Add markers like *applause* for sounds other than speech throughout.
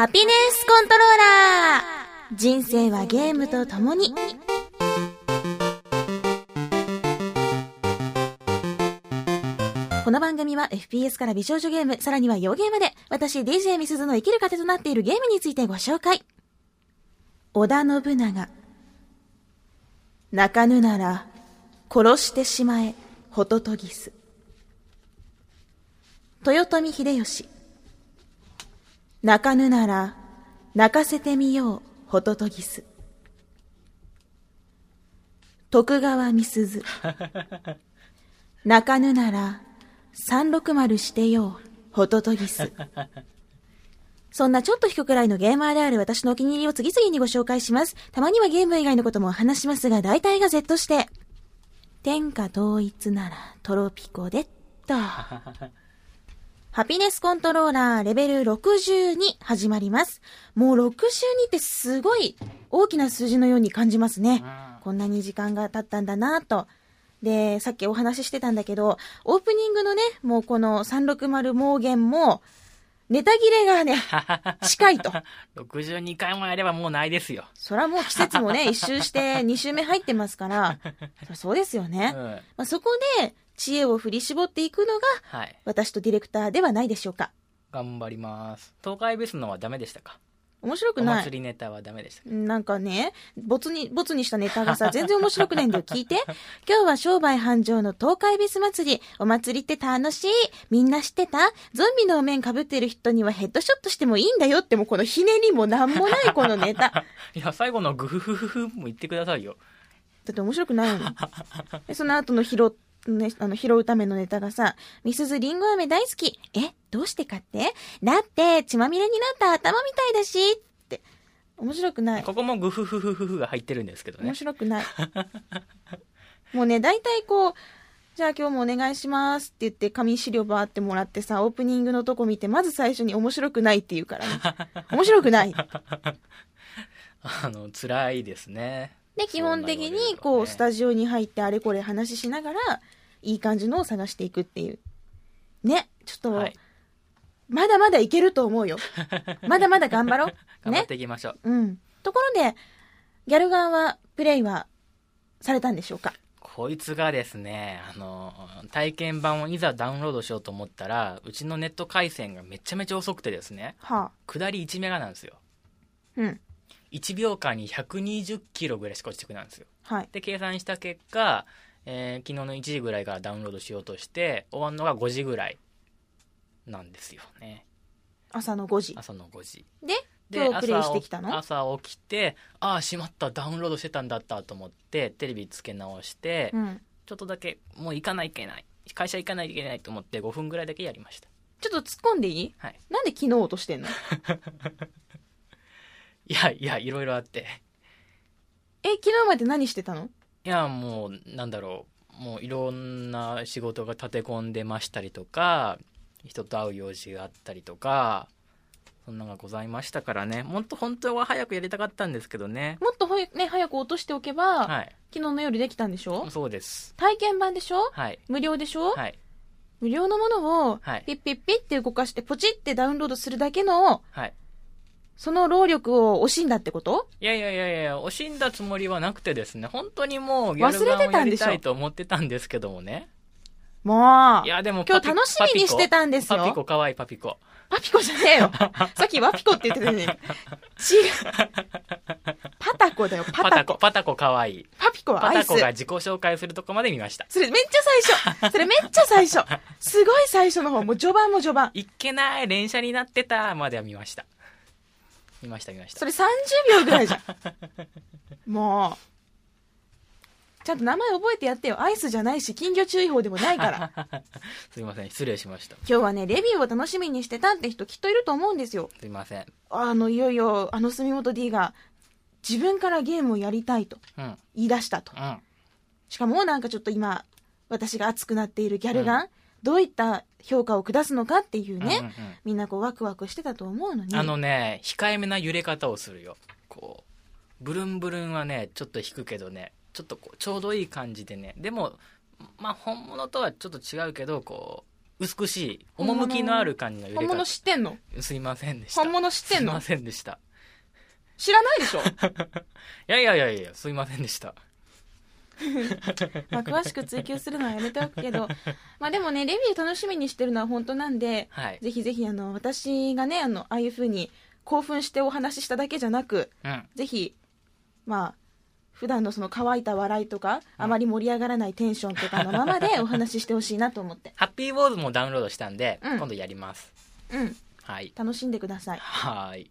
ハピネスコントローラー人生はゲームと共に。この番組は FPS から美少女ゲーム、さらには洋ゲームで、私 DJ ミスズの生きる糧となっているゲームについてご紹介。織田信長。泣かぬなら、殺してしまえ、ホトトギス。豊臣秀吉。泣かぬなら、泣かせてみよう、ホトトギス。徳川みすず。*laughs* 泣かぬなら、360してよう、ホトトギス。*laughs* そんなちょっと低くらいのゲーマーである私のお気に入りを次々にご紹介します。たまにはゲーム以外のことも話しますが、大体が Z して。天下統一ならトロピコでっと。*laughs* ハピネスコントローラーレベル62始まります。もう62ってすごい大きな数字のように感じますね。こんなに時間が経ったんだなと。で、さっきお話ししてたんだけど、オープニングのね、もうこの360盲言も、ネタ切れがね、*laughs* 近いと。62回もやればもうないですよ。そらもう季節もね、一周して2周目入ってますから、*laughs* そそうですよね。うん。まあ、そこで知恵を振り絞っていくのが、はい。私とディレクターではないでしょうか。頑張ります。東海ベスのはダメでしたか？面白くおない。祭りネタはダメでしたか？なんかね、ボツに、ボツにしたネタがさ、*laughs* 全然面白くないんだよ。聞いて。*laughs* 今日は商売繁盛の東海ベス祭り。お祭りって楽しい。みんな知ってた？ゾンビのお面被ってる人にはヘッドショットしてもいいんだよってもうこのひねりもなんもないこのネタ。だ *laughs* いや、最後のグフフフフも言ってくださいよ。って面白くないの。でその後の拾う、ね、あの、拾うためのネタがさ、みすずりんご飴大好き。え、どうしてかって？だって、血まみれになった頭みたいだし。って。面白くない。ここもグフフフフフが入ってるんですけどね面。白くない。*laughs* もうね、大体こう、じゃあ今日もお願いしますって言って紙資料バーってもらってさ、オープニングのとこ見て、まず最初に面白くないって言うからね。面白くない。*laughs* あの、辛いですね。で、基本的にこう、スタジオに入ってあれこれ話しながら、いい感じのを探していくっていう。ね、ちょっと、はい。まだまだいけると思うよ。*laughs* まだまだ頑張ろう。*laughs* 頑張っね。ていきましょう。うん。ところで、ギャルガンは、プレイは、されたんでしょうか？こいつがですね、あの、体験版をいざダウンロードしようと思ったら、うちのネット回線がめちゃめちゃ遅くてですね、はあ。下り1メガなんですよ。うん。1秒間に120キロぐらいしか落ちてくるんですよ。はい。で、計算した結果、えー昨日の1時ぐらいからダウンロードしようとして、終わるのが5時ぐらいなんですよね。朝の5時。朝の5時。で、で今日プレイしてきたの？朝朝起きて、ああ、しまった、ダウンロードしてたんだったと思って、テレビつけ直して、うん。ちょっとだけ、もう行かないといけない。会社行かないといけないと思って5分ぐらいだけやりました。ちょっと突っ込んでいい？はい。なんで昨日落としてんの？*laughs* いや、いや、いろいろあって。え、昨日まで何してたの？いや、もう、なんだろう。もういろんな仕事が立て込んでましたりとか、人と会う用事があったりとか、そんなのがございましたからね。もっと本当は早くやりたかったんですけどね。もっとほいね、早く落としておけば、はい。昨日の夜できたんでしょ？そうです。体験版でしょ？はい。無料でしょ、はい。無料のものをはい、ピッピッピッって動かして、ポチってダウンロードするだけの、はい。その労力を惜しんだってこと？いやいやいやいや、惜しんだつもりはなくてですね、本当にもうギャル忘れガンをやりてたんでしょ？たいと思ってたんですけどもね。もうい、や、でも今日楽しみにしてたんですよ。パピコかわいいパピコ。パピコじゃねえよ。*laughs* さっきワピコって言ってたのに。違う。パタコだよ、パタコパタコ、。かわいい。パピコはアイスパタコ。が自己紹介するとこまで見ました。それめっちゃ最初。それめっちゃ最初。すごい最初の方。もう序盤も序盤。*laughs* いっけない、連射になってた、までは見ました。見ました、見ましたそ。れ30秒ぐらいじゃん。*laughs* もう。ちゃんと名前覚えてやってよ。アイスじゃないし、金魚注意報でもないから。*laughs* すいません、失礼しました。今日はね、レビューを楽しみにしてたって人きっといると思うんですよ。すいません。あの、いよいよ、あの住本 D が、自分からゲームをやりたいとうん、うん。言い出したと。しかもなんかちょっと今、私が熱くなっているギャルガン、どういった評価を下すのかっていうね、うんうんうん。みんなこうワクワクしてたと思うのに。あのね、控えめな揺れ方をするよ。こう、ブルンブルンはね、ちょっと引くけどね、ちょっとこう、ちょうどいい感じでね。でも、まあ、本物とはちょっと違うけど、こ美しい趣のある感じの揺れ本物方知ってんの？すいませんでした。本物知ってんの？すいませんでした。知らないでしょ？*laughs* いやいやいやいやすいませんでした *laughs* まあ詳しく追求するのはやめておくけど。まあでもねレビュー楽しみにしてるのは本当なんではい。ぜひぜひあの私がねあのああいう風に興奮してお話ししただけじゃなくうん。ぜひまあ普段のその乾いた笑いとか、あまり盛り上がらないテンションとかの *laughs* ままでお話ししてほしいなと思って。ハッピーウォーズもダウンロードしたんで、うん。今度やります。うん。はい。楽しんでください。はーい。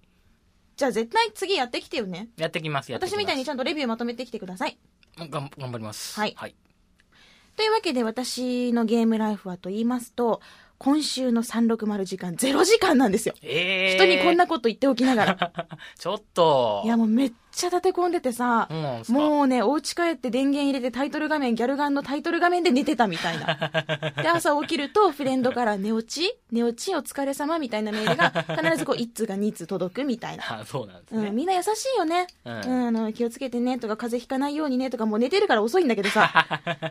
じゃあ絶対次やってきてよね。やってきますやってきます。私みたいにちゃんとレビューまとめてきてくださいがん頑張ります。はい。はい、というわけで私のゲームライフはと言いますと今週の360時間0時間なんですよ。えー、人にこんなこと言っておきながら。*laughs* ちょっと。いやもうめっちゃ立て込んでてさそうもうねお家帰って電源入れてタイトル画面ギャルガンのタイトル画面で寝てたみたいな。*laughs* で朝起きるとフレンドから寝落ち寝落ちお疲れ様みたいなメールが必ずこう1通が2通届くみたいな。*laughs* あそうなんですね、うん、みんな優しいよね、ううんんあの気をつけてねとか風邪ひかないようにねとかもう寝てるから遅いんだけどさ。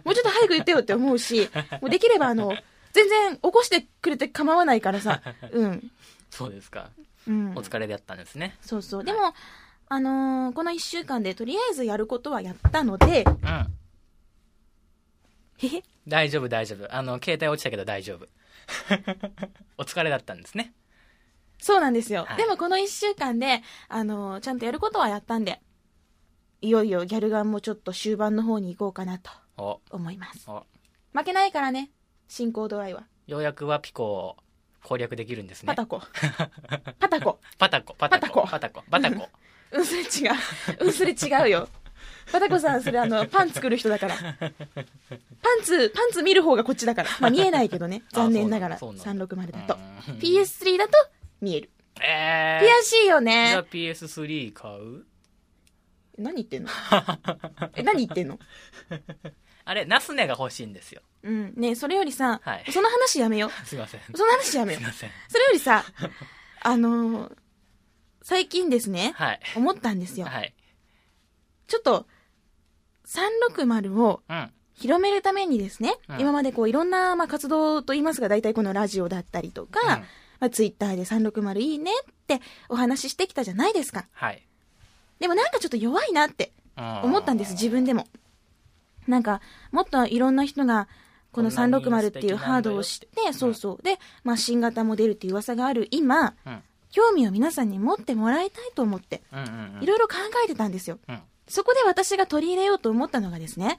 もうちょっと早く言ってよって思うしもうできればあの全然起こしてくれて構わないからさ。*laughs* うん、そうですか。うん。お、疲れだったんですね。そうそう。でも、あのーこの1週間でとりあえずやることはやったのでうん。へへ。大丈夫大丈夫。あの携帯落ちたけど大丈夫。*laughs* お疲れだったんですね。そうなんですよ、はい。でもこの1週間で、あのーちゃんとやることはやったんでいよいよギャルガンもちょっと終盤の方に行こうかなとお。思います。お。負けないからね進行度合いは？ようやくはピコを攻略できるんですね。パタコ。*laughs* パタコ。パタコ。パタコ。パタコ。パタコ。*laughs* うんそれ違う。うんそれ違うよ。パタコさんそれあの *laughs* パン作る人だから。パンツパンツ見る方がこっちだから。まあ見えないけどね。あ残念ながら。そうなんだ360だと。うん。PS3 だと見える。え悔しいよー、じゃねあ PS3 買う？何言ってんの？え何言ってんの？あれナスネが欲しいんですよ。うん。ねそれよりさ、はい。その話やめよ *laughs* すいません。うその話やめよすいうません。それよりさ *laughs* あのー最近ですねはい。思ったんですよ。はい。ちょっと360をうん。広めるためにですね、うん。今までこういろんなまあ活動といいますが大体このラジオだったりとか、うん。まあ、ツイッターで360いいねってお話ししてきたじゃないですか。はい。でもなんかちょっと弱いなって思思ったんです自分でもなんかもっといろんな人がこのこんなに360っていうハードを知ってそうそう。で、まあ、新型も出るっていう噂がある。今うん。興味を皆さんに持ってもらいたいと思っていろいろ考えてたんですよ。うん。そこで私が取り入れようと思ったのがですね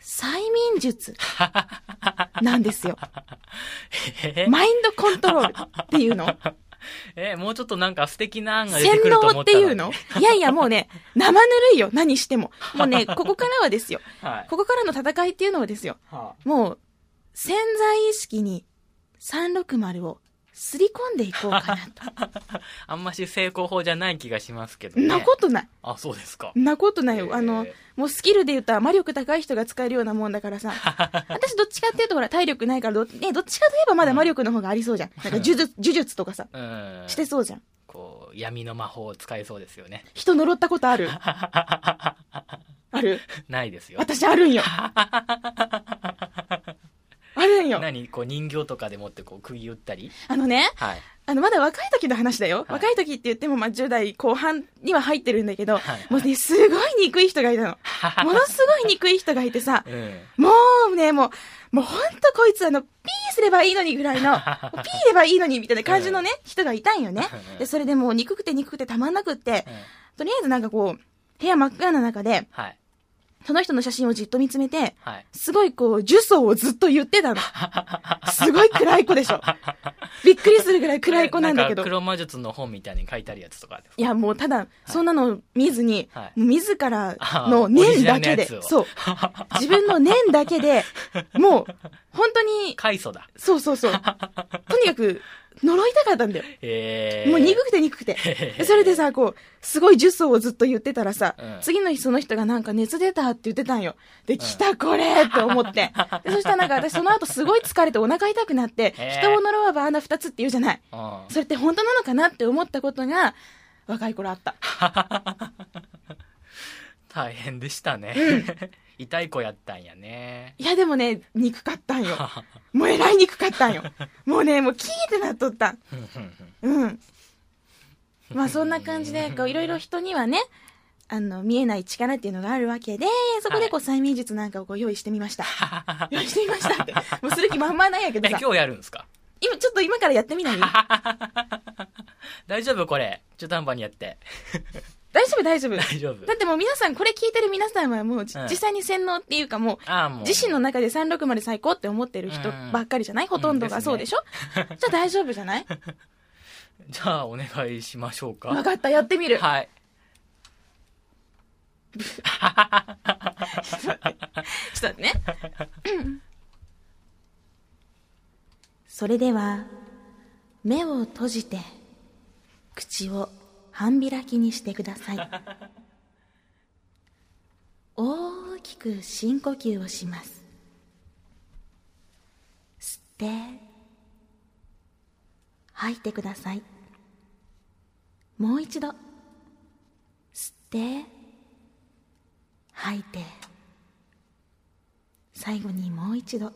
催眠術なんですよ。*laughs* えマインドコントロールっていうの *laughs* えもうちょっとなんか素敵な案が出て洗くると思脳ったのにっていうの？*laughs* いやいやもうね、生ぬるいよ、何しても。*laughs* もうね、ここからはですよ。はいここからの戦いっていうのはですよ。はもう、潜在意識に360をすり込んでいこうかなと。あ *laughs* あんまし成功法じゃない気がしますけどねんなことない。あそうですかんなことないよ。あの、もうスキルで言ったら魔力高い人が使えるようなもんだからさ。*laughs* 私どっちかっていうとほら体力ないからど、ね、どっちかといえばまだ魔力の方がありそうじゃん。なんか呪術、呪術とかさ、うんしてそうじゃん。こう闇の魔法を使えそうですよね人呪ったことある？*laughs* ある？ないですよ私あるんよ。あるんよ。何こう人形とかでもってこう釘打ったり？あのね、はい。あの、まだ若い時の話だよ。い。若い時って言っても、まあ、10代後半には入ってるんだけど、はい。はいもうね、すごい憎い人がいたの。ものすごい憎い人がいてさ、*laughs* うん。もうね、もう、もうほんとこいつあの、ピーすればいいのにぐらいの、*laughs* ピーればいいのにみたいな感じのね、人がいたんよね。うん。で、それでもう憎くて憎くてたまんなくってう、ん。とりあえずなんかこう、部屋真っ暗な中で、はいその人の写真をじっと見つめて、はいすごいこう、呪詛をずっと言ってたの。すごい暗い子でしょ。*laughs* びっくりするぐらい暗い子なんだけどか。黒魔術の本みたいに書いてあるやつとかいや、もうただ、そんなの見ずに、はい自らあの念だけで、そう。自分の念だけで、もう、本当に、*laughs* 開祖だそうそうそう。とにかく、呪いたかったんだよ。へえもう憎くて憎くて。*laughs* それでさ、こう、すごい呪詛をずっと言ってたらさ、うん次の日その人がなんか熱出たって言ってたんよ。で、来たこれと思って。*laughs* でそしたらなんか私その後すごい疲れてお腹痛くなって人を呪わば穴二つって言うじゃない。うんそれって本当なのかなって思ったことが、若い頃あった。*laughs* 大変でしたね、痛い子やったんやね。いやでもね、憎かったんよ。*laughs* もうえらい憎かったんよ。もうね、もうキーってなっとったん。*laughs* うん。まあそんな感じで、*laughs* こういろいろ人にはね、あの、見えない力っていうのがあるわけで、そこでこう催眠術なんかをこう用意してみました。用意してみましたって。もうする気満々なんやけどえ、さ。今日やるんですか？今、ちょっと今からやってみない？大丈夫これ。中途半端にやって。大丈夫大丈夫。大丈夫だってもう皆さん、これ聞いてる皆さんはもうじ、うん実際に洗脳っていうかもう、もう。自身の中で360最高って思ってる人ばっかりじゃない？ほとんどがそうでしょ、*laughs* じゃあ大丈夫じゃない？*laughs* じゃあ、お願いしましょうか。わかった、やってみる。はい。*laughs* ちょっと待ってね。それでは、目を閉じて、口を半開きにしてください。*laughs* 大きく深呼吸をします。吸って、吐いてください。もう一度、吸って、吐いて最後にもう一度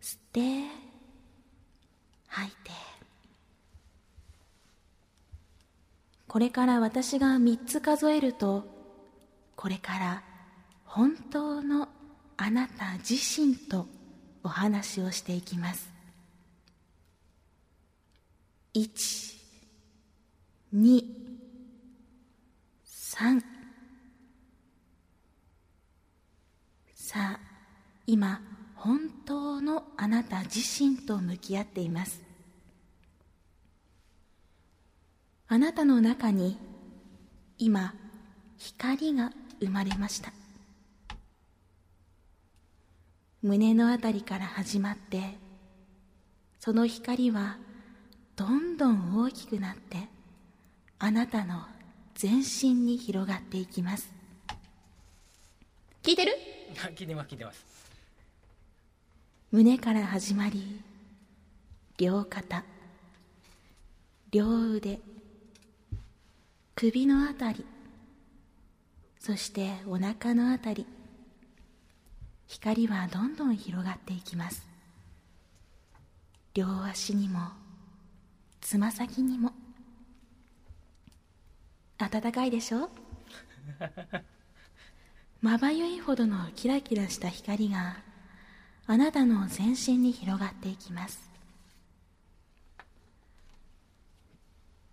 吸って吐いてこれから私が3つ数えるとこれから本当のあなた自身とお話をしていきます。1 2 3さあ今本当のあなた自身と向き合っています。あなたの中に今光が生まれました。胸のあたりから始まってその光はどんどん大きくなってあなたの全身に広がっていきます。聞いてる？聞いてます、聞いてます。胸から始まり両肩両腕首のあたりそしてお腹のあたり光はどんどん広がっていきます。両足にもつま先にも。暖かいでしょ？*laughs* まばゆいほどのキラキラした光があなたの全身に広がっていきます。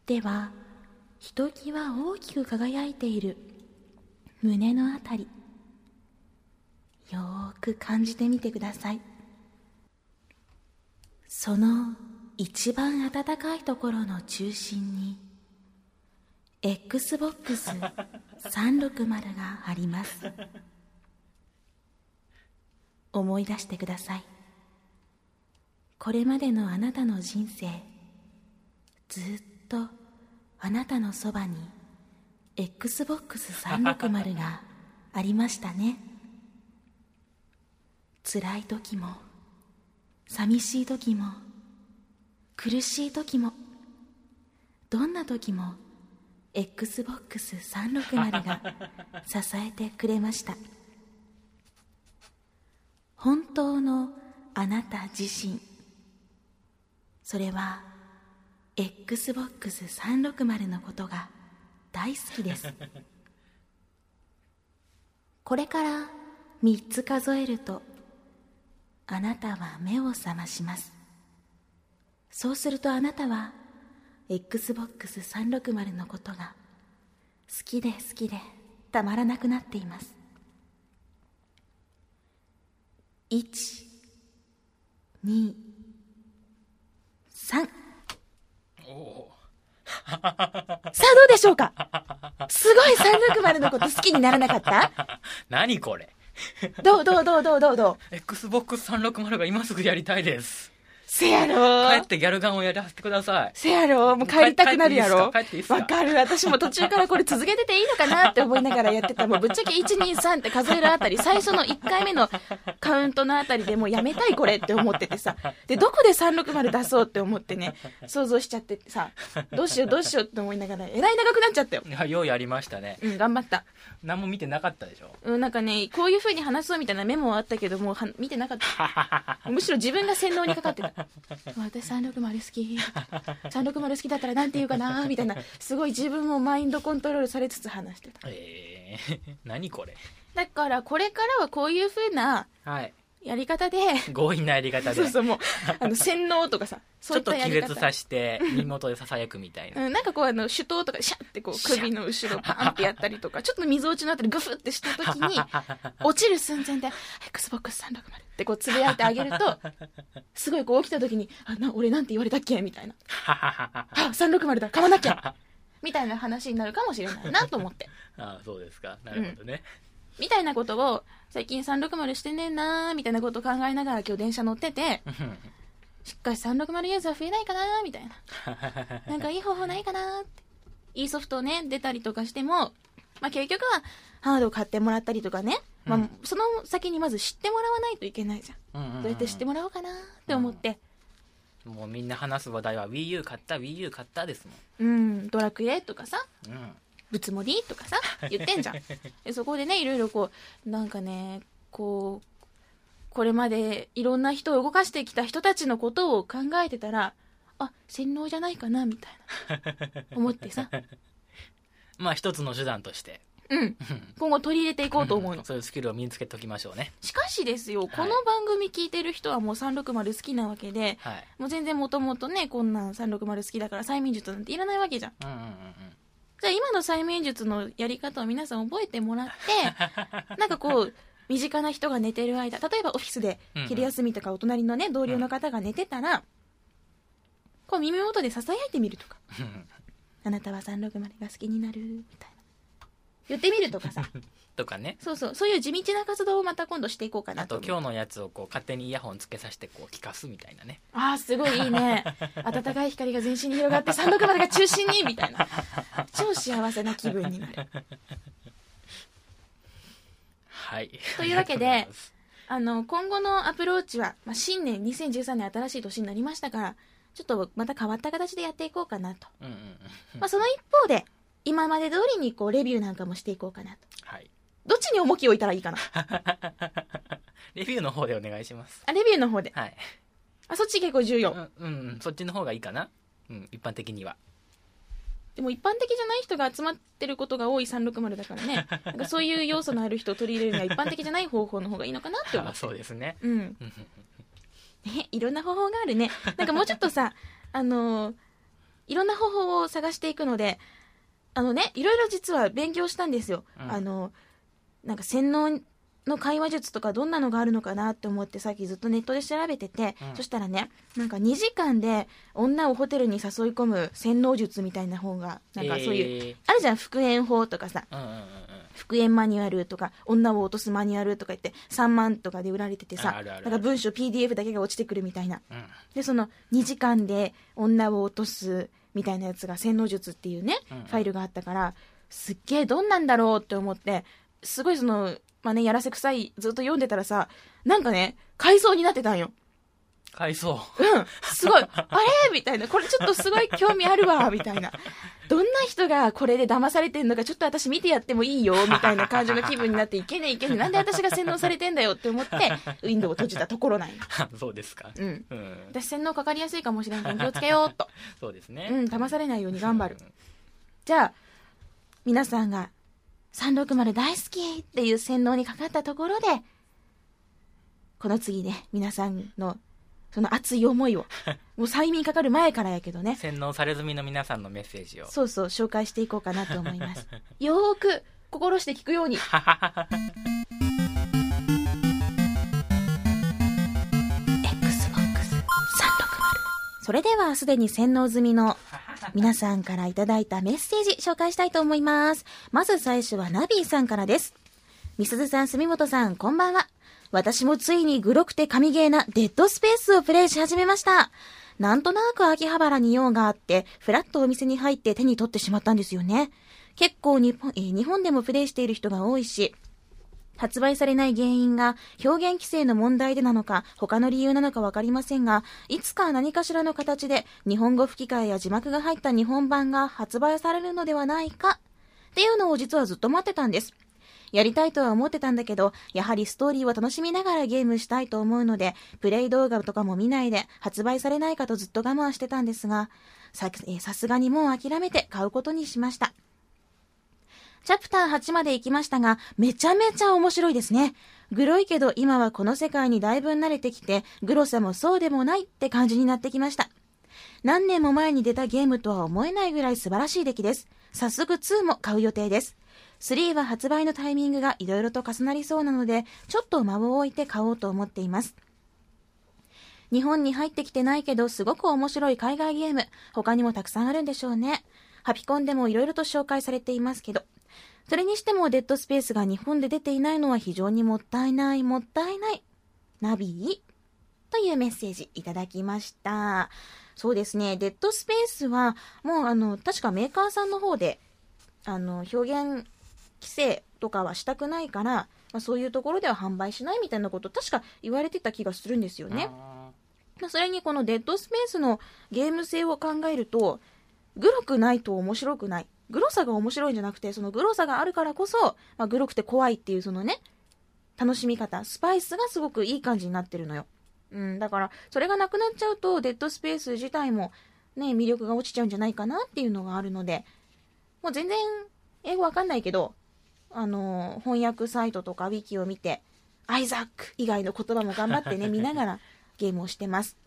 ではひときわ大きく輝いている。胸のあたり。よーく感じてみてください。その一番暖かいところの中心に XBOX360 があります。思い出してください。これまでのあなたの人生ずっとなたのそばに XBOX360 がありましたね。辛い時も寂しい時も苦しい時もどんな時も XBOX360 が支えてくれました。本当のあなた自身。それは XBOX360 のことが大好きです。*laughs* これから3つ数えるとあなたは目を覚まします。そうするとあなたは XBOX360 のことが好きで好きでたまらなくなっています。1 2 3さあどうでしょうか？すごい360のこと好きにならなかった？*laughs* 何これ？どうどうどうどうどうどう ?Xbox360 が今すぐやりたいです。せやろ帰ってギャルガンをやらせてください。せやろもう帰りたくなるやろわかる。私も途中からこれ続けてていいのかなって思いながらやってた。もうぶっちゃけ1、2、3って数えるあたり、最初の1回目のカウントのあたりでもうやめたいこれって思っててさ。で、どこで360出そうって思ってね、想像しちゃってさ、どうしようどうしようって思いながら、えらい長くなっちゃったよ。いや、ようやりましたね。うん、頑張った。何も見てなかったでしょ？うん、なんかね、こういう風に話そうみたいなメモはあったけど、もうは見てなかった。*laughs* むしろ自分が洗脳にかかってた。*laughs* 私360好き。360好きだったらなんて言うかなみたいな。すごい自分もマインドコントロールされつつ話してた。えー、何これ。だからこれからはこういう風なはい。やり方で、強引なやり方で。そうそうもう、あの、洗脳とかさ、*laughs* ちょっと気たやり方。絶させて、身元で囁くみたいな。うん、なんかこうあの、手刀とかでシャッてこう首の後ろパーンってやったりとか、*laughs* ちょっと水落ちのあたりグフってした時に、*laughs* 落ちる寸前で、XBOX360 ってこうつぶやいてあげると、すごいこう起きた時に、あ、な、俺なんて言われたっけみたいな。あ、360だ、買わなきゃみたいな話になるかもしれないなと思って。ああ、そうですか。なるほどね。みたいなことを、最近360してねえなーみたいなことを考えながら今日電車乗ってて、しっかり360ユーザー増えないかなーみたいな。*laughs* なんかいい方法ないかなーって。いいソフトね、出たりとかしても、まあ結局はハードを買ってもらったりとかね、まあうんその先にまず知ってもらわないといけないじゃん。うんうんうんどうやって知ってもらおうかなーって思って、もうみんな話す話題は Wii U 買った Wii U 買ったですうん、ドラクエとかさ、もん。うん。ぶつもり？とかさ、言ってんじゃん。でそこでね、いろいろこう、なんかね、こう、これまでいろんな人を動かしてきた人たちのことを考えてたら、あ、洗脳じゃないかな、みたいな。*laughs* 思ってさ。まあ一つの手段として。うん。今後取り入れていこうと思うの。そういうスキルを身につけておきましょうね。しかしですよ、いこの番組聞いてる人はもう360好きなわけで、はい。もう全然もともとね、こんなん360好きだから催眠術なんていらないわけじゃんうんうんうん。じゃあ今の催眠術のやり方を皆さん覚えてもらって、*laughs* なんかこう、身近な人が寝てる間、例えばオフィスで昼休みとかお隣のね、同僚の方が寝てたら、こう耳元で囁いてみるとか、あなたは360が好きになる、みたいな。言ってみるとかさ、*laughs* とかね。そうそう、そういう地道な活動をまた今度していこうかなあと今日のやつをこう勝手にイヤホンつけさせてこう聞かすみたいなね。ああ、すごいいいね。*laughs* 暖かい光が全身に広がって360が中心に、みたいな。*laughs* 超幸せな気分になる。はい。というわけでありがとうございますあの、今後のアプローチは、まあ、新年2013年新しい年になりましたから、ちょっとまた変わった形でやっていこうかなと。うんうんうん。まあ、その一方で、今まで通りにこう、レビューなんかもしていこうかなと。はい。どっちに重きを置いたらいいかな *laughs* レビューの方でお願いします。あ、レビューの方で。はい。あ、そっち結構重要。うん、うんうん、そっちの方がいいかな。うん、一般的には。でも一般的じゃない人が集まってることが多い360だからね。なんかそういう要素のある人を取り入れるには一般的じゃない方法の方がいいのかなって思 *laughs* あって。そうですね。うん。うん *laughs* ね、いろんな方法があるね。なんかもうちょっとさ、あのーいろんな方法を探していくので、あのね、いろいろ実は勉強したんですよ。うん。あのなんか洗脳の会話術とかどんなのがあるのかなって思ってさっきずっとネットで調べてて、うん。そしたらね、なんか2時間で女をホテルに誘い込む洗脳術みたいな本が、なんかそういう、えあるじゃん、復縁法とかさ、ーうんうんうんうん。復縁マニュアルとか女を落とすマニュアルとか言って3万とかで売られててさあるあるある。なんか文章 PDF だけが落ちてくるみたいな。うん。でその2時間で女を落とすみたいなやつが洗脳術っていうね、うんファイルがあったからすっげえどんなんだろうって思ってすごいそのまあねやらせくさいずっと読んでたらさなんかね回想になってたんよ買いそう。うん。すごい。あれ？みたいな。これちょっとすごい興味あるわみたいな。どんな人がこれで騙されてんのかちょっと私見てやってもいいよみたいな感情の気分になっていけねえいけねえ。なんで私が洗脳されてんだよって思ってウィンドウを閉じたところなんよそうですか。うん。うん。私洗脳かかりやすいかもしれんから気をつけようっと。そうですね。うん騙されないように頑張る。うん。じゃあ皆さんが360大好きっていう洗脳にかかったところでこの次ね皆さんのその熱い思いを *laughs* もう催眠かかる前からやけどね洗脳され済みの皆さんのメッセージを。そうそう紹介していこうかなと思います *laughs* よーく心して聞くように *laughs* XBOX360 それではすでに洗脳済みの皆さんからいただいたメッセージ紹介したいと思います。まず最初はナビーさんからです。みすずさん、住本さん、こんばんは。私もついにグロくて神ゲーなデッドスペースをプレイし始めました。なんとなく秋葉原に用があって、フラッとお店に入って手に取ってしまったんですよね。結構日本、えー日本でもプレイしている人が多いし、発売されない原因が表現規制の問題でなのか他の理由なのかわかりませんがいつか何かしらの形で日本語吹き替えや字幕が入った日本版が発売されるのではないかっていうのを実はずっと待ってたんですやりたいとは思ってたんだけどやはりストーリーを楽しみながらゲームしたいと思うのでプレイ動画とかも見ないで発売されないかとずっと我慢してたんですがさえさすがにもう諦めて買うことにしましたチャプター8まで行きましたが、めちゃめちゃ面白いですね。グロいけど今はこの世界にだいぶ慣れてきて、グロさもそうでもないって感じになってきました。何年も前に出たゲームとは思えないぐらい素晴らしい出来です。早速2も買う予定です。3は発売のタイミングがいろいろと重なりそうなので、ちょっと間を置いて買おうと思っています。日本に入ってきてないけど、すごく面白い海外ゲーム、他にもたくさんあるんでしょうね。ハピコンでもいろいろと紹介されていますけど、それにしてもデッドスペースが日本で出ていないのは非常にもったいない、もったいない。ナビというメッセージいただきました。そうですね、デッドスペースは、もうあの、確かメーカーさんの方で、あの、表現規制とかはしたくないから、まあ、そういうところでは販売しないみたいなこと、確か言われてた気がするんですよね。まあ、それにこのデッドスペースのゲーム性を考えると、グロくないと面白くない。グロさが面白いんじゃなくて、そのグロさがあるからこそ、まあ、グロくて怖いっていうそのね、楽しみ方、スパイスがすごくいい感じになってるのよ。うん、だから、それがなくなっちゃうと、デッドスペース自体も、ね、魅力が落ちちゃうんじゃないかなっていうのがあるので、もう全然、英語わかんないけど、あの、翻訳サイトとかウィキを見て、アイザック以外の言葉も頑張ってね、*laughs* 見ながらゲームをしてます。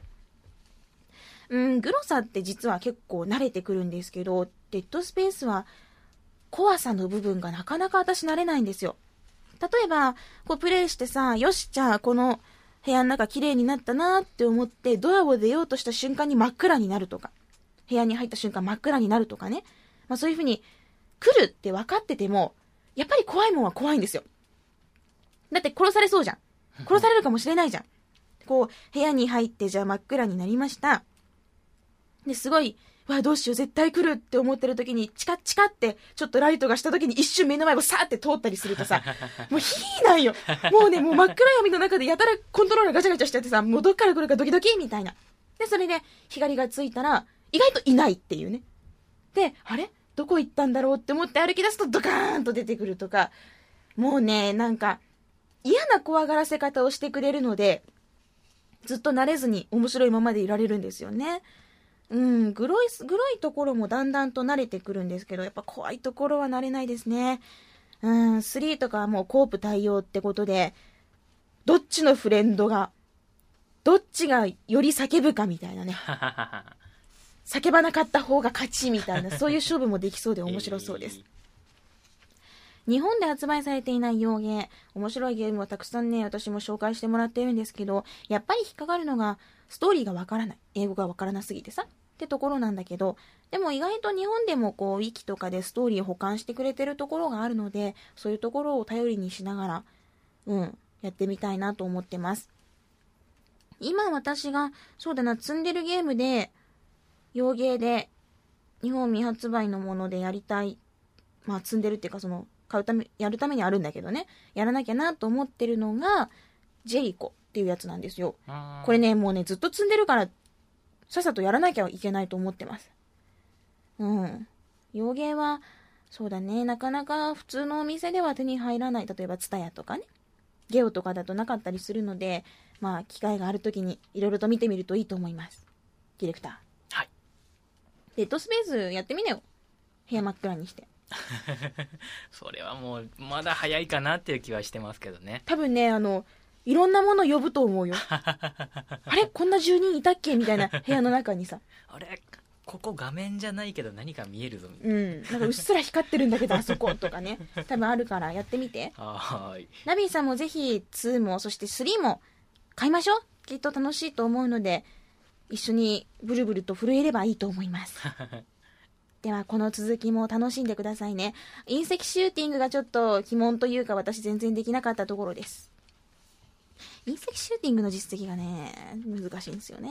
うん、グロさって実は結構慣れてくるんですけど、デッドスペースは怖さの部分がなかなか私慣れないんですよ。例えば、こうプレイしてさ、よし、じゃあこの部屋の中綺麗になったなって思ってドアを出ようとした瞬間に真っ暗になるとか、部屋に入った瞬間真っ暗になるとかね。まあそういう風に来るって分かってても、やっぱり怖いもんは怖いんですよ。だって殺されそうじゃん。殺されるかもしれないじゃん。こう、部屋に入ってじゃあ真っ暗になりました。で、すごい、わあ、どうしよう、絶対来るって思ってる時に、チカッチカって、ちょっとライトがした時に一瞬目の前をさーって通ったりするとさ、*laughs* もうヒーなんよ。もうね、もう真っ暗闇の中でやたらコントローラーガチャガチャしちゃってさ、もうどっから来るかドキドキみたいな。で、それで光がついたら、意外といないっていうね。で、あれ？どこ行ったんだろうって思って歩き出すとドカーンと出てくるとか、もうね、なんか、嫌な怖がらせ方をしてくれるので、ずっと慣れずに面白いままでいられるんですよね。うん、グロい、グロいところもだんだんと慣れてくるんですけど、やっぱ怖いところは慣れないですね。うん、3とかはもうコープ対応ってことで、どっちのフレンドが、どっちがより叫ぶかみたいなね。*laughs* 叫ばなかった方が勝ちみたいな、*laughs* そういう勝負もできそうで面白そうです。日本で発売されていない洋ゲー、面白いゲームをたくさんね、私も紹介してもらってるんですけど、やっぱり引っかかるのが、ストーリーがわからない。英語がわからなすぎてさ。ってところなんだけど、でも意外と日本でもこう、ウィキとかでストーリーを保管してくれてるところがあるので、そういうところを頼りにしながら、うん、やってみたいなと思ってます。今私が、そうだな、積んでるゲームで、洋ゲーで、日本未発売のものでやりたい、まあ積んでるっていうかその、買うため、やるためにあるんだけどね、やらなきゃなと思ってるのが、ジェリコっていうやつなんですよ。これね、もうね、ずっと積んでるから、さっさとやらなきゃいけないと思ってます。うん。洋芸は、そうだね、なかなか普通のお店では手に入らない、例えばツタヤとかね、ゲオとかだとなかったりするので、まあ、機会があるときにいろいろと見てみるといいと思います。ディレクター。はい。デッドスペースやってみなよ。部屋真っ暗にして。*laughs* それはもう、まだ早いかなっていう気はしてますけどね。多分ね、あの、いろんなもの呼ぶと思うよ。*laughs* あれ？こんな住人いたっけ？みたいな部屋の中にさ。*laughs* あれ？ここ画面じゃないけど何か見えるぞみたいうん。なんかうっすら光ってるんだけど、あそことかね。多分あるからやってみて。な。はーい。ナビーさんもぜひ2も、そして3も買いましょう。きっと楽しいと思うので、一緒にブルブルと震えればいいと思います。*laughs* では、この続きも楽しんでくださいね。隕石シューティングがちょっと鬼門というか私全然できなかったところです。隕石シューティングの実績がね、難しいんですよね。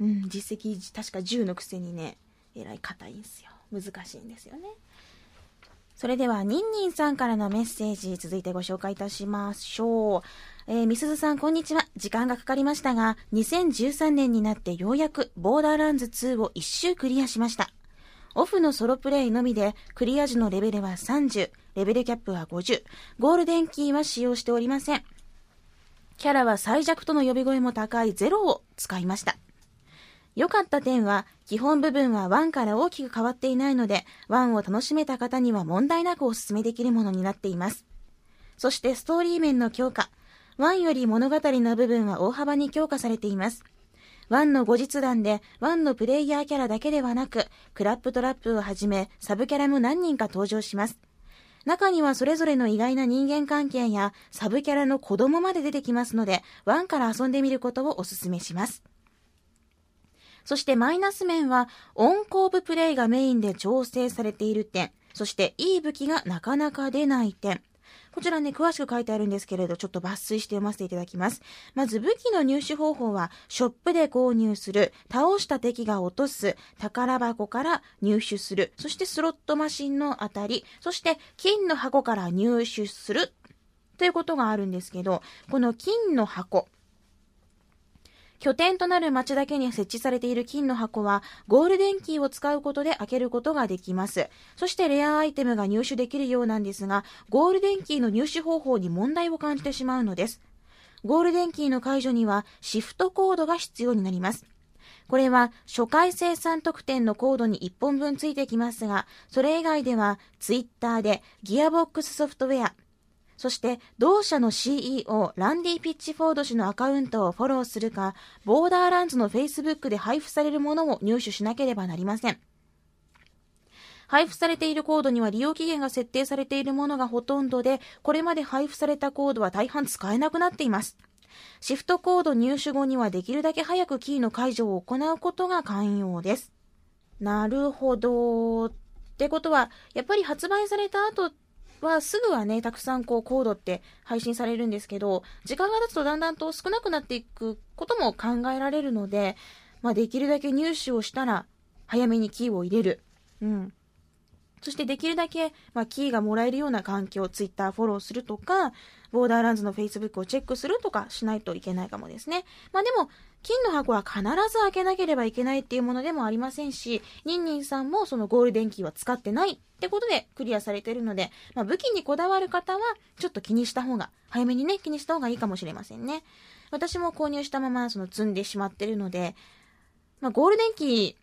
うん、実績確か10のくせにね、えらい硬いんですよ。難しいんですよね。それでは、ニンニンさんからのメッセージ、続いてご紹介いたしましょう。えー、みすずさん、こんにちは。時間がかかりましたが、2013年になってようやく、ボーダーランズ2を1周クリアしました。オフのソロプレイのみで、クリア時のレベルは30、レベルキャップは50、ゴールデンキーは使用しておりません。キャラは最弱との呼び声も高いゼロを使いました。良かった点は、基本部分は1から大きく変わっていないので、1を楽しめた方には問題なくお勧めできるものになっています。そしてストーリー面の強化。1より物語の部分は大幅に強化されています。1の後日談で、1のプレイヤーキャラだけではなく、クラップトラップをはじめ、サブキャラも何人か登場します。中にはそれぞれの意外な人間関係やサブキャラの子供まで出てきますので、1から遊んでみることをお勧めします。そしてマイナス面は、オンコーブプレイがメインで調整されている点、そしていい武器がなかなか出ない点。こちらね、詳しく書いてあるんですけれど、ちょっと抜粋して読ませていただきます。まず武器の入手方法は、ショップで購入する、倒した敵が落とす、宝箱から入手する、そしてスロットマシンのあたり、そして金の箱から入手する、ということがあるんですけど、この金の箱、拠点となる町だけに設置されている金の箱は、ゴールデンキーを使うことで開けることができます。そしてレアアイテムが入手できるようなんですが、ゴールデンキーの入手方法に問題を感じてしまうのです。ゴールデンキーの解除には、シフトコードが必要になります。これは初回生産特典のコードに1本分ついてきますが、それ以外ではツイッターでギアボックスソフトウェア、そして同社の CEO ランディ・ピッチフォード氏のアカウントをフォローするか、ボーダーランズの Facebook で配布されるものを入手しなければなりません。配布されているコードには利用期限が設定されているものがほとんどで、これまで配布されたコードは大半使えなくなっています。シフトコード入手後にはできるだけ早くキーの解除を行うことが肝要です。なるほど。ってことは、やっぱり発売された後はすぐはね、たくさんこうコードって配信されるんですけど、時間が経つとだんだんと少なくなっていくことも考えられるので、まあ、できるだけ入手をしたら、早めにキーを入れる。うん。そしてできるだけ、まあ、キーがもらえるような環境、ツイッターフォローするとか、ボーダーランズのフェイスブックをチェックするとかしないといけないかもですね。まあでも、金の箱は必ず開けなければいけないっていうものでもありませんし、ニンニンさんもそのゴールデンキーは使ってないってことでクリアされてるので、まあ、武器にこだわる方はちょっと気にした方が、早めにね、気にした方がいいかもしれませんね。私も購入したままその積んでしまってるので、まあ、ゴールデンキーっ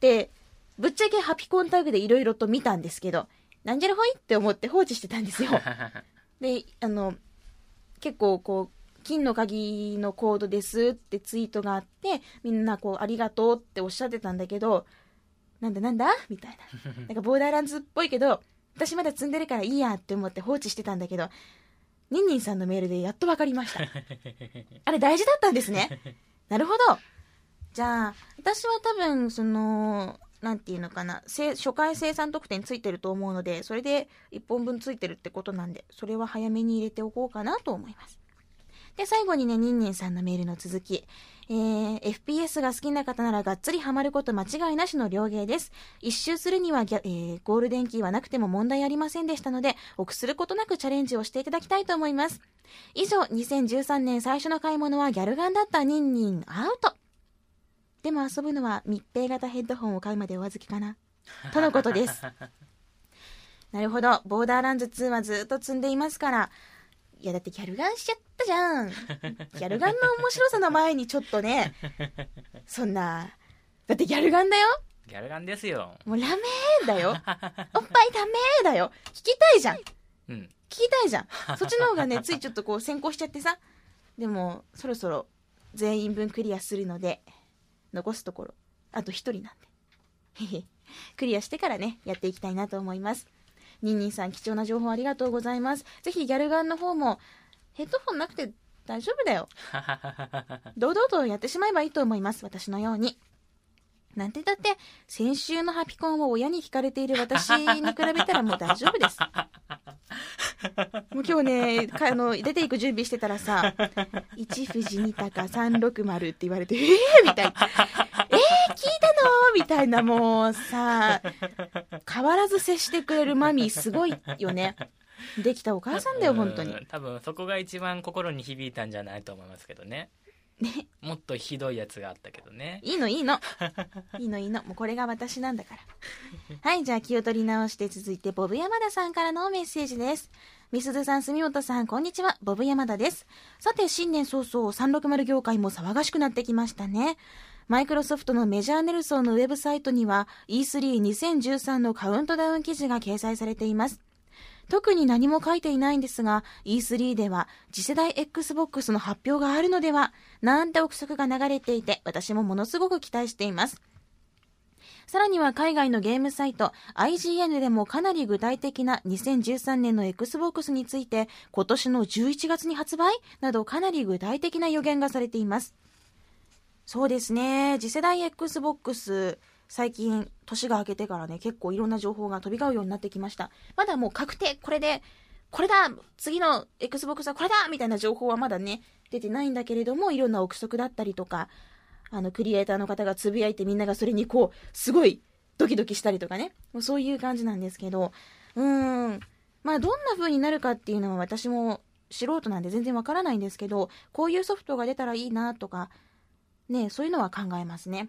て、ぶっちゃけハピコンタグで色々と見たんですけど、なんじゃらほいって思って放置してたんですよ。*laughs* で、あの、結構こう、金の鍵のコードですってツイートがあって、みんなこう、ありがとうっておっしゃってたんだけど、なんだなんだ？みたいな。*laughs* なんかボーダーランズっぽいけど、私まだ積んでるからいいやって思って放置してたんだけど、ニンニンさんのメールでやっと分かりました。*laughs* あれ大事だったんですね。なるほど。じゃあ、私は多分、その、なんていうのかな、初回生産特典ついてると思うので、それで1本分ついてるってことなんで、それは早めに入れておこうかなと思います。で、最後にね、ニンニンさんのメールの続き。えー、FPS が好きな方ならがっつりハマること間違いなしの両芸です。一周するには、えー、ゴールデンキーはなくても問題ありませんでしたので、臆することなくチャレンジをしていただきたいと思います。以上、2013年最初の買い物はギャルガンだったニンニンアウト。でも遊ぶのは密閉型ヘッドホンを買うまでお預けかな。とのことです。*laughs* なるほど。ボーダーランズ2はずっと積んでいますから、いやだってギャルガンしちゃったじゃん。*laughs* ギャルガンの面白さの前にちょっとね、*laughs* そんな、だってギャルガンだよ。ギャルガンですよ。もうラメーだよ。*laughs* おっぱいダメーだよ。聞きたいじゃん。うん。聞きたいじゃん。そっちの方がね、ついちょっとこう先行しちゃってさ。でも、そろそろ全員分クリアするので、残すところ、あと一人なんで。クリアしてからね、やっていきたいなと思います。ニンニンさん貴重な情報ありがとうございます。ぜひギャルガンの方もヘッドホンなくて大丈夫だよ。*laughs* 堂々とやってしまえばいいと思います。私のように。なんてだって、先週のハピコンを親に聞かれている私に比べたらもう大丈夫です。*laughs* もう今日ね、かあの、出ていく準備してたらさ、*laughs* 一富士二鷹360って言われて、えーみたいな。えー、聞いたのみたいな、もうさ、変わらず接してくれるマミーすごいよね。できたお母さんだよ、本当に。うん多分そこが一番心に響いたんじゃないと思いますけどねね。もっとひどいやつがあったけどねいいのいいの。いいの *laughs* いいの。もうこれが私なんだから。はい、じゃあ気を取り直して続いて、ボブ山田さんからのメッセージです。みすずさん、住本さん、こんにちは。ボブ山田です。さて、新年早々、360業界も騒がしくなってきましたね。マイクロソフトのメジャーネルソンのウェブサイトには E32013 のカウントダウン記事が掲載されています。特に何も書いていないんですが、E3 では次世代 Xbox の発表があるのでは、なんて憶測が流れていて、私もものすごく期待しています。さらには海外のゲームサイト IGN でもかなり具体的な2013年の Xbox について今年の11月に発売？などかなり具体的な予言がされています。そうですね。次世代 Xbox 最近年が明けてからね結構いろんな情報が飛び交うようになってきました。まだもう確定これでこれだ次の Xbox はこれだみたいな情報はまだね出てないんだけれどもいろんな憶測だったりとかあの、クリエイターの方がつぶやいてみんながそれにこう、すごいドキドキしたりとかね。もうそういう感じなんですけど、うーん。まあ、どんな風になるかっていうのは私も素人なんで全然わからないんですけど、こういうソフトが出たらいいなとか、ね、そういうのは考えますね。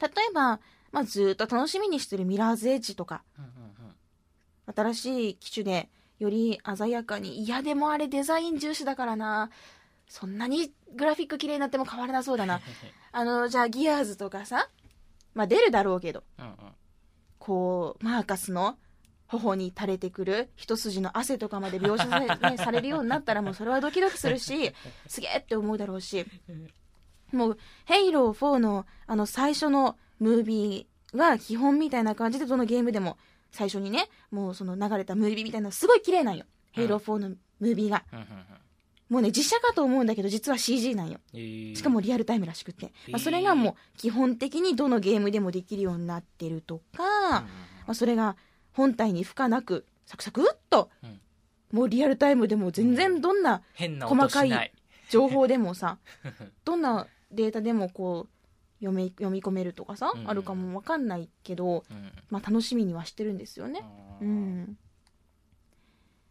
例えば、まあ、ずーっと楽しみにしてるミラーズエッジとか、うんうんうん。新しい機種でより鮮やかに、いやでもあれデザイン重視だからな。そんなにグラフィック綺麗になっても変わらなそうだな。*laughs* あの、じゃあギアーズとかさ、まあ出るだろうけど、うんうん。こう、マーカスの頬に垂れてくる一筋の汗とかまで描写され, *laughs* ね、されるようになったらもうそれはドキドキするし、すげえって思うだろうし、もう、ヘイロー4のあの最初のムービーが基本みたいな感じでどのゲームでも最初にね、もうその流れたムービーみたいなのすごい綺麗なんよ。ヘイロー4のムービーが。もうね、実写かと思うんだけど実は CG なんよ。えーしかもリアルタイムらしくって。まあ、それがもう基本的にどのゲームでもできるようになってるとか、まあ、それが本体に負荷なく、サクサクっと、うんもうリアルタイムでも全然どんな変な音しない情報でもさ、どんなデータでもこう、読み読み込めるとかさ、うんあるかもわかんないけど、うんまあ楽しみにはしてるんですよね。うん。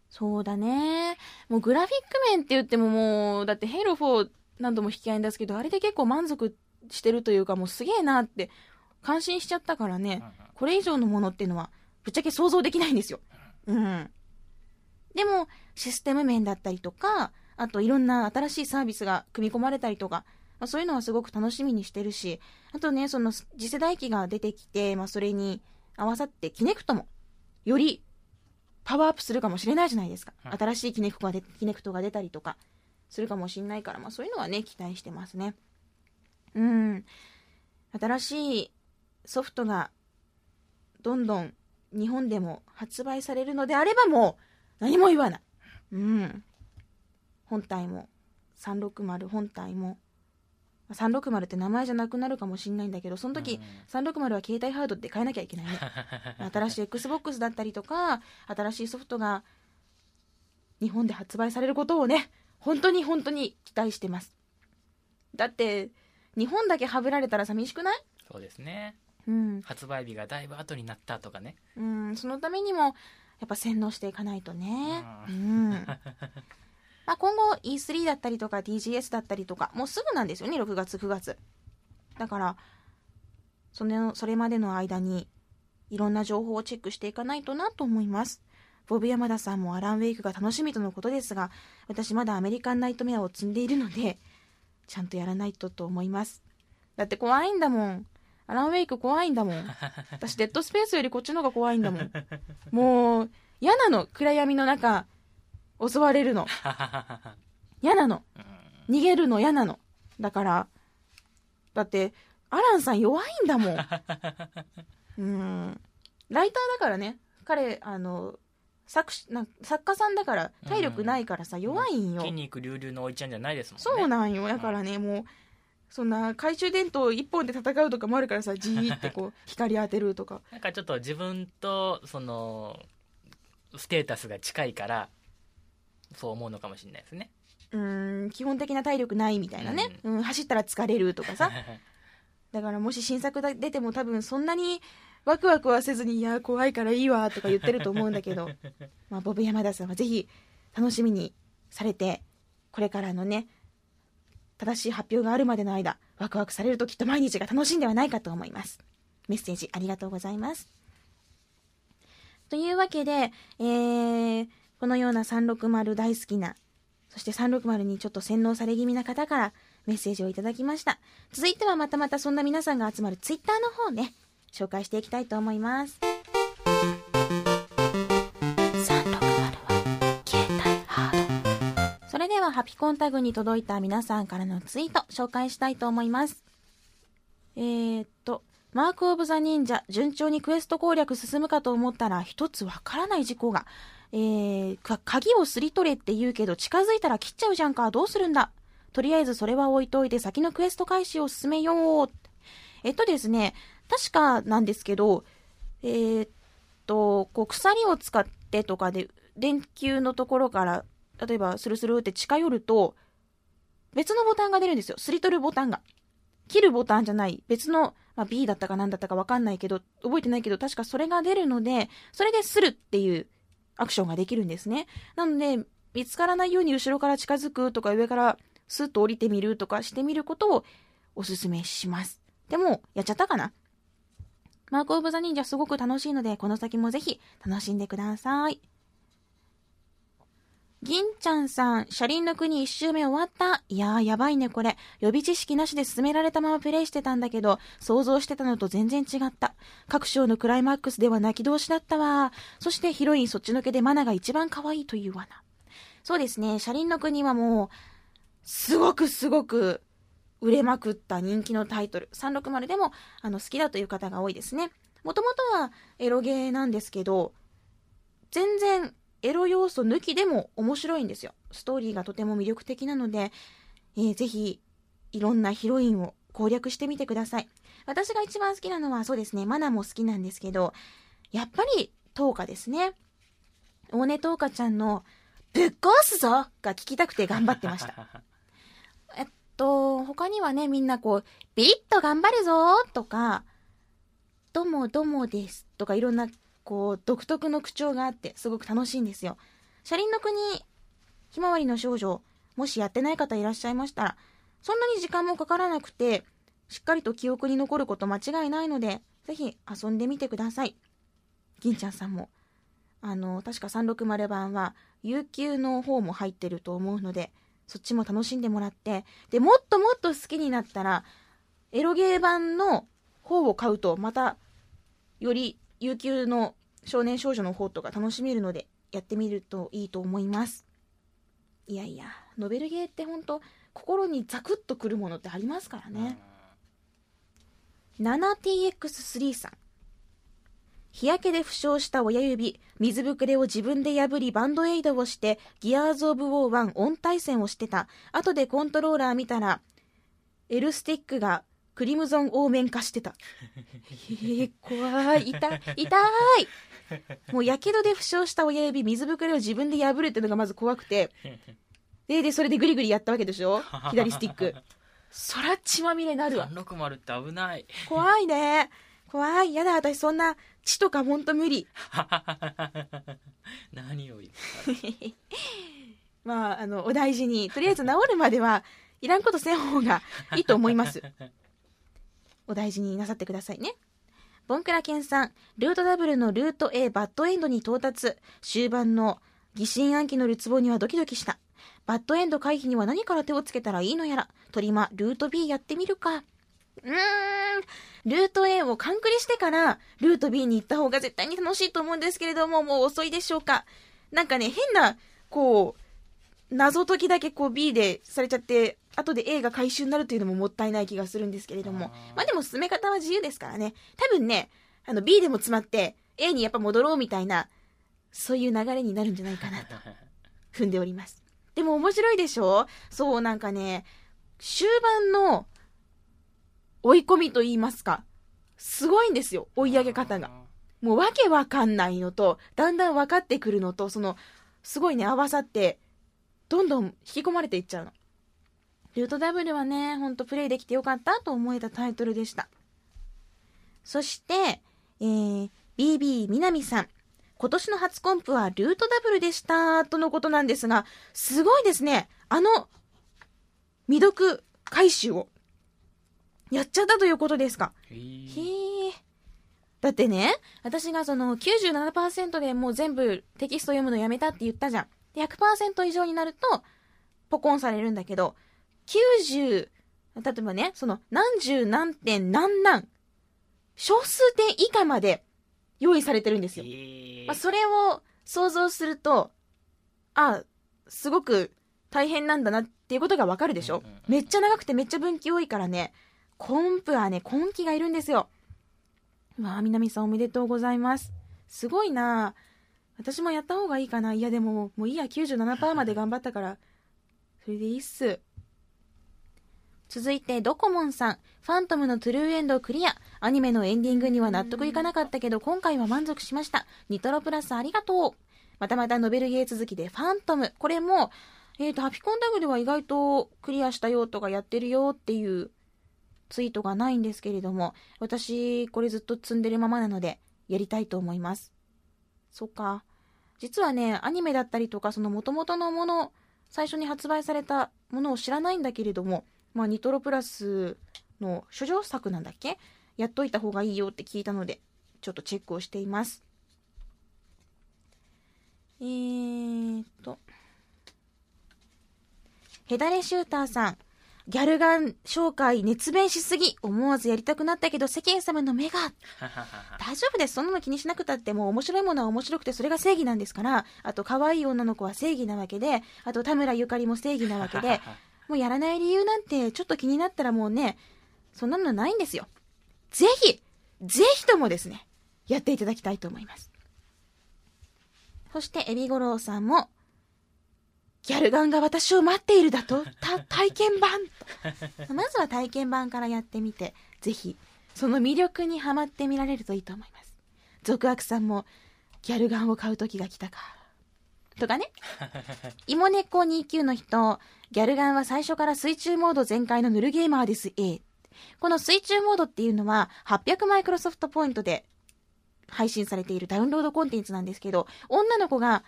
そうだね。もうグラフィック面って言ってももう、だってヘイロー4何度も引き合いに出すけど、あれで結構満足してるというか、もうすげえなって感心しちゃったからね、これ以上のものっていうのは、ぶっちゃけ想像できないんですよ。うん。でも、システム面だったりとか、あといろんな新しいサービスが組み込まれたりとか、まあ、そういうのはすごく楽しみにしてるし、あとね、その次世代機が出てきて、まあ、それに合わさってキネクトも、よりパワーアップするかもしれないじゃないですか。うん新しいキネクトが出キネクトが出たりとかするかもしれないから、まあ、そういうのはね、期待してますね。うん。新しいソフトがどんどん日本でも発売されるのであればもう何も言わない。うん。本体も、360本体も、360って名前じゃなくなるかもしれないんだけど、その時、360は携帯ハードって変えなきゃいけないね。新しい XBOX だったりとか、新しいソフトが日本で発売されることをね、本当に本当に期待してます。だって、日本だけはぶられたら寂しくない？そうですねうん。発売日がだいぶ後になったとかねうん、そのためにも、やっぱ洗脳していかないとね。ううん。*laughs* まあ今後 E3 だったりとか TGS だったりとか、もうすぐなんですよね、6月、9月。だから、その、それまでの間に、いろんな情報をチェックしていかないとなと思います。ボブ山田さんもアランウェイクが楽しみとのことですが、私まだアメリカンナイトメアを積んでいるので、ちゃんとやらないとと思います。だって怖いんだもん。アランウェイク怖いんだもん。私、デッドスペースよりこっちの方が怖いんだもん。もう、嫌なの。暗闇の中、襲われるの。*laughs* 嫌なの。逃げるの嫌なの。だから、だって、アランさん弱いんだもん。*laughs* うん。ライターだからね。彼、あの、作詞な作家さんだから、体力ないからさ、弱いんよ。筋肉隆々のおいちゃんじゃないですもんねそうなんよ。だからね、もう、そんな懐中電灯一本で戦うとかもあるからさ、じーってこう、*laughs* 光当てるとか。なんかちょっと自分とそのステータスが近いからそう思うのかもしれないですね。うーん基本的な体力ないみたいなね、うん。走ったら疲れるとかさ。*laughs* だからもし新作が出ても多分そんなにワクワクはせずにいや怖いからいいわとか言ってると思うんだけど。*laughs* まあボブ山田さんはぜひ楽しみにされてこれからのね正しい発表があるまでの間ワクワクされるときっと毎日が楽しいんではないかと思います。メッセージありがとうございます。というわけで、えー、このような360大好きなそして360にちょっと洗脳され気味な方からメッセージをいただきました。続いてはまたまたそんな皆さんが集まるツイッターの方ね、紹介していきたいと思います。それではハピコンタグに届いた皆さんからのツイート紹介したいと思います。えー、っと、マーク・オブ・ザ・忍者、順調にクエスト攻略進むかと思ったら、一つわからない事項が。えー、か、鍵をすり取れって言うけど、近づいたら切っちゃうじゃんか、どうするんだ？とりあえずそれは置いといて、先のクエスト開始を進めよう。えっとですね、確かなんですけど、えー、っと、こう、鎖を使ってとかで、電球のところから、例えば、スルスルって近寄ると、別のボタンが出るんですよ。すり取るボタンが。切るボタンじゃない、別の、まあ、B だったか何だったかわかんないけど、覚えてないけど、確かそれが出るので、それでするっていうアクションができるんですね。なので、見つからないように後ろから近づくとか、上からスッと降りてみるとかしてみることをおすすめします。でも、やっちゃったかな？マークオブザ忍者すごく楽しいので、この先もぜひ楽しんでください。銀ちゃんさん、車輪の国一周目終わった。いやー、やばいね、これ。予備知識なしで進められたままプレイしてたんだけど、想像してたのと全然違った。各章のクライマックスでは泣き通しだったわ。そしてヒロインそっちのけでマナが一番可愛いという罠。そうですね、車輪の国はもう、すごくすごく売れまくった人気のタイトル。360でもあの好きだという方が多いですね。もともとはエロゲーなんですけど、全然エロ要素抜きでも面白いんですよ。ストーリーがとても魅力的なので、えーぜひいろんなヒロインを攻略してみてください。私が一番好きなのはそうですね、マナも好きなんですけど、やっぱりトーカですね。大根トーカちゃんのぶっ壊すぞが聞きたくて頑張ってました。*laughs* えっと、他にはね、みんなこう、ビリッと頑張るぞとか、どうもどうもですとかいろんな、こう、独特の口調があって、すごく楽しいんですよ。車輪の国、ひまわりの少女、もしやってない方いらっしゃいましたら、そんなに時間もかからなくて、しっかりと記憶に残ること間違いないので、ぜひ遊んでみてください。銀ちゃんさんも。あの、確か360版は、有給の方も入ってると思うので、そっちも楽しんでもらって、で、もっともっと好きになったら、エロゲー版の方を買うと、また、より有給の少年少女の方とか楽しめるので、やってみるといいと思います。いやいや、ノベルゲーって本当心にザクッとくるものってありますからね。7TX3 さん。日焼けで負傷した親指、水ぶくれを自分で破りバンドエイドをして、ギアーズ・オブ・ウォー1オン対戦をしてた。後でコントローラー見たら、L スティックがクリムゾンオーメン化してた。*laughs* えー、*laughs* 怖い。痛い。痛い。*laughs* もう、やけどで負傷した親指、水ぶくれを自分で破るっていうのがまず怖くて。で、で、それでグリグリやったわけでしょ？左スティック。そら血まみれになるわ。360って危ない。怖いね。怖い。やだ、私そんな血とかほんと無理。*laughs* 何を言う *laughs* まあ、あの、お大事に。とりあえず治るまでは、いらんことせん方がいいと思います。お大事になさってくださいね。ボンクラケンさん、ルートダブルのルート A バッドエンドに到達。終盤の疑心暗鬼のるつぼにはドキドキした。バッドエンド回避には何から手をつけたらいいのやら。トリマ、ルート B やってみるか。うーん、ルート A をカンクリしてから、ルート B に行った方が絶対に楽しいと思うんですけれども、もう遅いでしょうか。なんかね、変な、こう、謎解きだけこう B でされちゃって、後で A が回収になるというのももったいない気がするんですけれどもまあでも進め方は自由ですからね。多分ね、あの B でも詰まって A にやっぱ戻ろうみたいな、そういう流れになるんじゃないかなと *laughs* 踏んでおります。でも面白いでしょ？そうなんかね、終盤の追い込みと言いますか、すごいんですよ、追い上げ方が。。もうわけわかんないのと、だんだん分かってくるのと、その、すごいね、合わさって、どんどん引き込まれていっちゃうの。ルートダブルはね、ほんとプレイできてよかったと思えたタイトルでした。そして、えー、BB みなみさん。今年の初コンプはルートダブルでした、とのことなんですが、すごいですね。あの、未読回収を、やっちゃったということですか。へえ。だってね、私がその97%でもう全部テキスト読むのやめたって言ったじゃん。で、100%以上になると、ポコンされるんだけど、90、例えばね、その何十何点何何、小数点以下まで用意されてるんですよ。まあ、それを想像すると、あ、すごく大変なんだなっていうことがわかるでしょ、めっちゃ長くてめっちゃ分岐多いからね、コンプはね、根気がいるんですよ。わあ、南さんおめでとうございます。すごいな私もやった方がいいかないやでも、もういいや、97%まで頑張ったから、それでいいっす。続いて、ドコモンさん。ファントムのトゥルーエンドクリア。アニメのエンディングには納得いかなかったけど、今回は満足しました。ニトロプラスありがとう。またまたノベルゲー続きでファントム。これも、えっ、と、ハピコンタグでは意外とクリアしたよとかやってるよっていうツイートがないんですけれども、私、これずっと積んでるままなので、やりたいと思います。そっか。実はね、アニメだったりとか、その元々のもの、最初に発売されたものを知らないんだけれども、まあ、ニトロプラスの諸女作なんだっけ？やっといた方がいいよって聞いたので、ちょっとチェックをしています。えーっと、ヘダレシューターさん。ギャルガン紹介熱弁しすぎ。思わずやりたくなったけど世間様の目が。*laughs* 大丈夫です。そんなの気にしなくたってもう面白いものは面白くてそれが正義なんですから。あと可愛い女の子は正義なわけで、あと田村ゆかりも正義なわけで、*laughs* もうやらない理由なんてちょっと気になったらもうね、そんなのないんですよ。ぜひ、ぜひともですね、やっていただきたいと思います。そして、エビゴロウさんも、ギャルガンが私を待っているだとた、*laughs* 体験版とまずは体験版からやってみて、ぜひ、その魅力にはまってみられるといいと思います。続悪さんも、ギャルガンを買う時が来たか。とかね。芋猫29の人、ギャルガンは最初から水中モード全開のヌルゲーマーです、A。この水中モードっていうのは、800マイクロソフトポイントで配信されているダウンロードコンテンツなんですけど、女の子が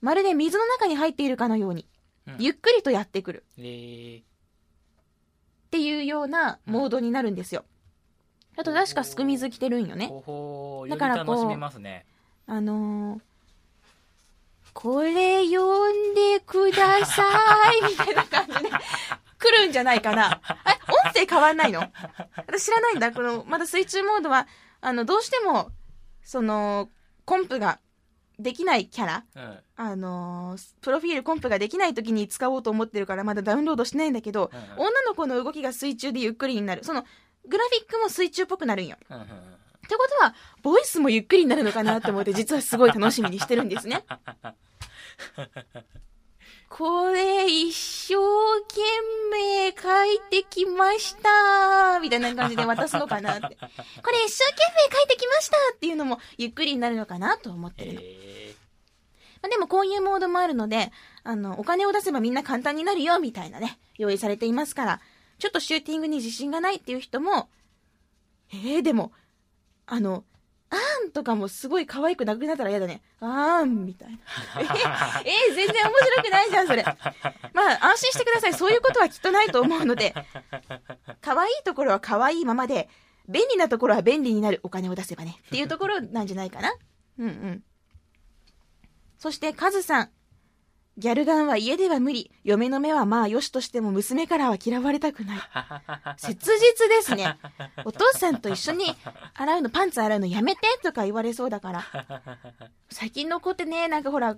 まるで水の中に入っているかのように、うんゆっくりとやってくるえーっていうようなモードになるんですよ。あと確かすく水着てるんよね。だからこう。あのー、これ読んでくださいみたいな感じで来るんじゃないかな。え、音声変わんないの？私知らないんだ。この、まだ水中モードは、あの、どうしても、その、コンプができないキャラ、うん。あのープロフィールコンプができない時に使おうと思ってるからまだダウンロードしてないんだけど、うん女の子の動きが水中でゆっくりになる。その、グラフィックも水中っぽくなるんよ。ってことは、ボイスもゆっくりになるのかなと思って、実はすごい楽しみにしてるんですね。*laughs* これ、一生懸命書いてきましたみたいな感じで渡すのかなって。これ一生懸命書いてきましたっていうのもゆっくりになるのかなと思ってるの。えまあ、でもこういうモードもあるので、あの、お金を出せばみんな簡単になるよみたいなね、用意されていますから、ちょっとシューティングに自信がないっていう人も、えー、でも、あの、あーんとかもすごい可愛くなくなったら嫌だね。あーんみたいな。*laughs* えー、えー全然面白くないじゃん、それ。まあ、安心してください。そういうことはきっとないと思うので、可愛いところは可愛いままで、便利なところは便利になるお金を出せばね。っていうところなんじゃないかな。うんうん。そして、カズさん。ギャルガンは家では無理。嫁の目はまあよしとしても娘からは嫌われたくない。*laughs* 切実ですね。*laughs* お父さんと一緒に洗うの、パンツ洗うのやめてとか言われそうだから。最近の子ってね、なんかほら、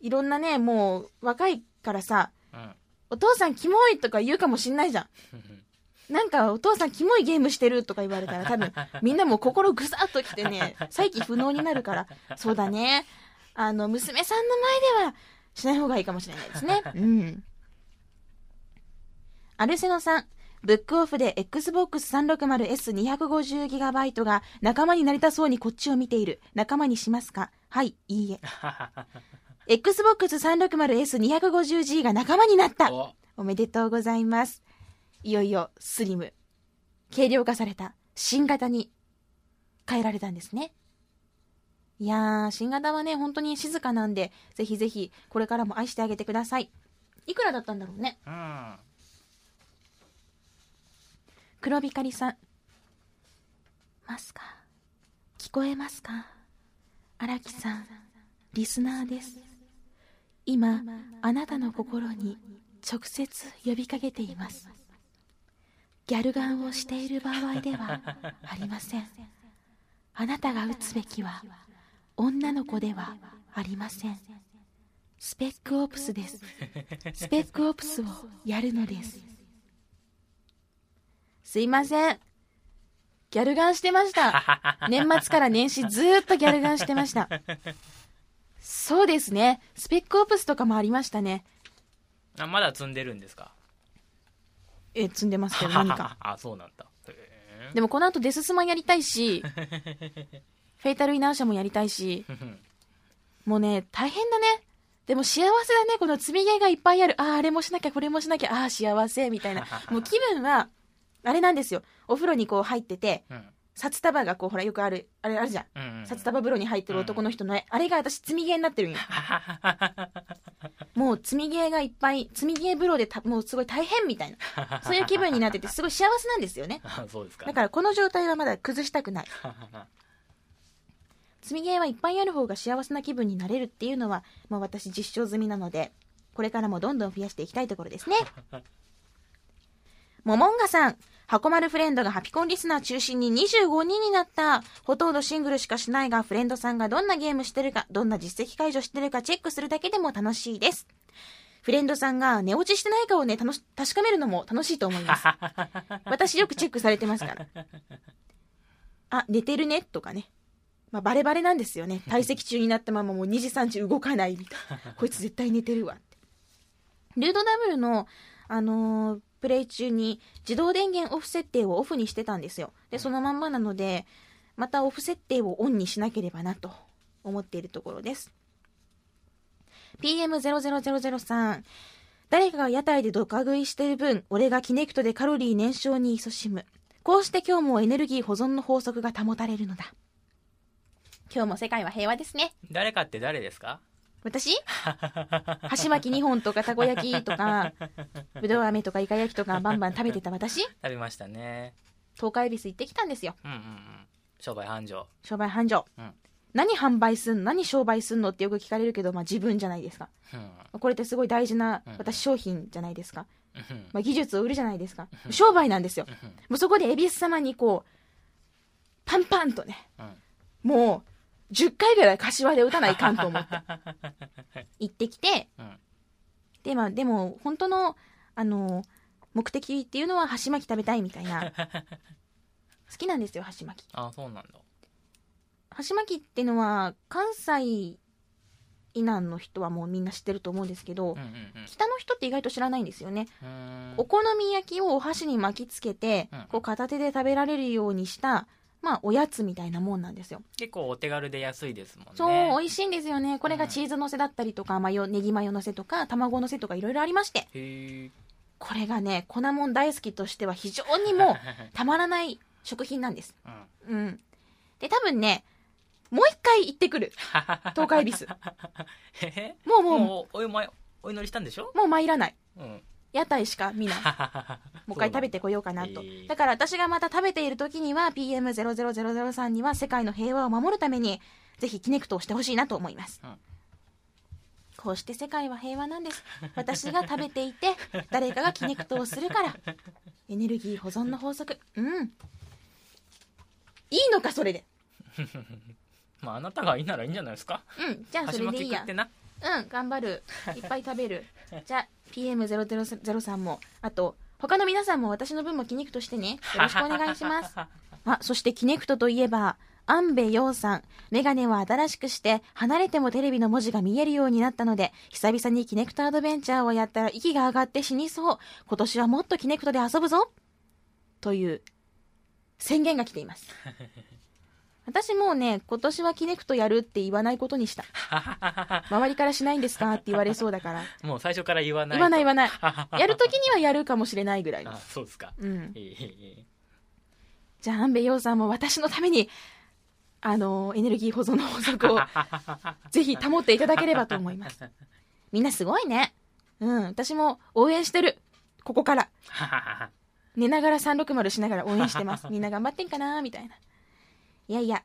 いろんなね、もう若いからさ、うんお父さんキモいとか言うかもしんないじゃん。なんかお父さんキモいゲームしてるとか言われたら多分みんなもう心ぐさっときてね、再起不能になるから、そうだね。あの、娘さんの前ではしない方がいいかもしれないですね。*laughs* うん。アルセノさん、ブックオフで Xbox360S250GB が仲間になりたそうにこっちを見ている。仲間にしますか？はい、いいえ。*laughs* Xbox360S250G が仲間になったおおめでとうございます。いよいよスリム、軽量化された新型に変えられたんですね。いやー、新型はね、本当に静かなんで、ぜひぜひこれからも愛してあげてください。いくらだったんだろうね？うん。黒光さん。ますか？聞こえますか？荒木さん、リスナーです。今、あなたの心に直接呼びかけています。ギャルガンをしている場合ではありません。あなたが打つべきは女の子ではありません。スペックオプスです。スペックオプスをやるのです。すいません。ギャルガンしてました。年末から年始ずーっとギャルガンしてました。そうですね。スペックオプスとかもありましたね。あまだ積んでるんですか？え、積んでますけど何か。*laughs* あ、そうなんだ。へでもこの後デススマやりたいし、*laughs* フェイタルイナーシャもやりたいし、ー *laughs* もうね、大変だね。でも幸せだね。この積み毛がいっぱいある。ああ、あれもしなきゃ、これもしなきゃ、ああ、幸せ、みたいな。*laughs* もう気分は、あれなんですよ。お風呂にこう入ってて、うん札束がこう、ほら、よくある、あれあるじゃん。うんうん札束風呂に入ってる男の人の絵、あれが私積み毛になってるんよ。*laughs* もう積み毛がいっぱい、積み毛風呂でたもうすごい大変みたいな。そういう気分になってて、すごい幸せなんですよね。あそうですか。だからこの状態はまだ崩したくない。積み毛はいっぱいある方が幸せな気分になれるっていうのは、もう私実証済みなので、これからもどんどん増やしていきたいところですね。*laughs* モモンガさん、箱丸フレンドがハピコンリスナー中心に25人になった。ほとんどシングルしかしないが、フレンドさんがどんなゲームしてるか、どんな実績解除してるかチェックするだけでも楽しいです。フレンドさんが寝落ちしてないかをね、楽し確かめるのも楽しいと思います。*laughs* 私よくチェックされてますから。あ、寝てるねとかね。まあ、バレバレなんですよね。*laughs* 退席中になったままもう2時3時動かないみたいな。*laughs* こいつ絶対寝てるわって。ルードダブルの、あのープレイ中に自動電源オフ設定をオフにしてたんですよ。で、そのまんまなので、またオフ設定をオンにしなければなと思っているところです。PM0000 さん。誰かが屋台でドカ食いしてる分、俺がキネクトでカロリー燃焼に勤しむ。こうして今日もエネルギー保存の法則が保たれるのだ。今日も世界は平和ですね。誰かって誰ですか？私？*laughs* 箸巻き2本とかたこ焼きとか、*laughs* ぶどう飴とかイカ焼きとかバンバン食べてた私？食べましたね。東海恵比寿行ってきたんですよ。うんうんうん。商売繁盛。商売繁盛。うん何販売すんの何商売すんのってよく聞かれるけど、まあ自分じゃないですか。うんこれってすごい大事なうん私商品じゃないですか。うんまあ技術を売るじゃないですか。商売なんですよ。うんもうそこで恵比寿様にこう、パンパンとね、うんもう10回ぐらい柏で打たないかんと思って。*laughs* 行ってきて、うんで、まあでも本当の、あの、目的っていうのは箸巻き食べたいみたいな。*laughs* 好きなんですよ、箸巻き。あ、そうなんだ。箸巻きっていうのは関西以南の人はもうみんな知ってると思うんですけど、うんうんうん北の人って意外と知らないんですよね。お好み焼きをお箸に巻きつけて、うんこう片手で食べられるようにした、まあおやつみたいなもんなんですよ。結構お手軽で安いですもんね。そう、美味しいんですよね。これがチーズのせだったりとか、マヨ、ネギマヨのせとか、卵のせとかいろいろありまして。これがね、粉もん大好きとしては非常にもう *laughs* たまらない食品なんです。うん。うん。で、多分ね、もう一回行ってくる。*laughs* 東海恵比寿。へへもうもう、ももうおおお祈りしたんでしょ？う参らない。うん。屋台しか見ない。*laughs* もう一回食べてこようかなとそうなんだへ。ーだから私がまた食べている時には PM00003 には世界の平和を守るためにぜひキネクトをしてほしいなと思います。うんこうして世界は平和なんです。私が食べていて *laughs* 誰かがキネクトをするから。エネルギー保存の法則。うん。いいのかそれで。*laughs* まあ、あなたがいいならいいんじゃないですかうん。じゃあそれでいいやき食ってな。うん、頑張る。いっぱい食べる。じゃあ、PM003 も、あと、他の皆さんも私の分もキネクトしてね。*laughs* よろしくお願いします。あ、そしてキネクトといえば、アンベヨウさん、メガネは新しくして、離れてもテレビの文字が見えるようになったので、久々にキネクトアドベンチャーをやったら息が上がって死にそう。今年はもっとキネクトで遊ぶぞ。という宣言が来ています。私もうね、今年はキネクトやるって言わないことにした。*laughs* 周りからしないんですかって言われそうだから。*laughs* もう最初から言わない言わない言わない。*laughs* やるときにはやるかもしれないぐらいのあ。そうですかうん。じゃあ、安部陽さんも私のために、あの、エネルギー保存の法則をぜひ保っていただければと思います。みんなすごいね。うん。私も応援してる。ここから。寝ながら360しながら応援してます。みんな頑張ってんかなみたいな。いやいや、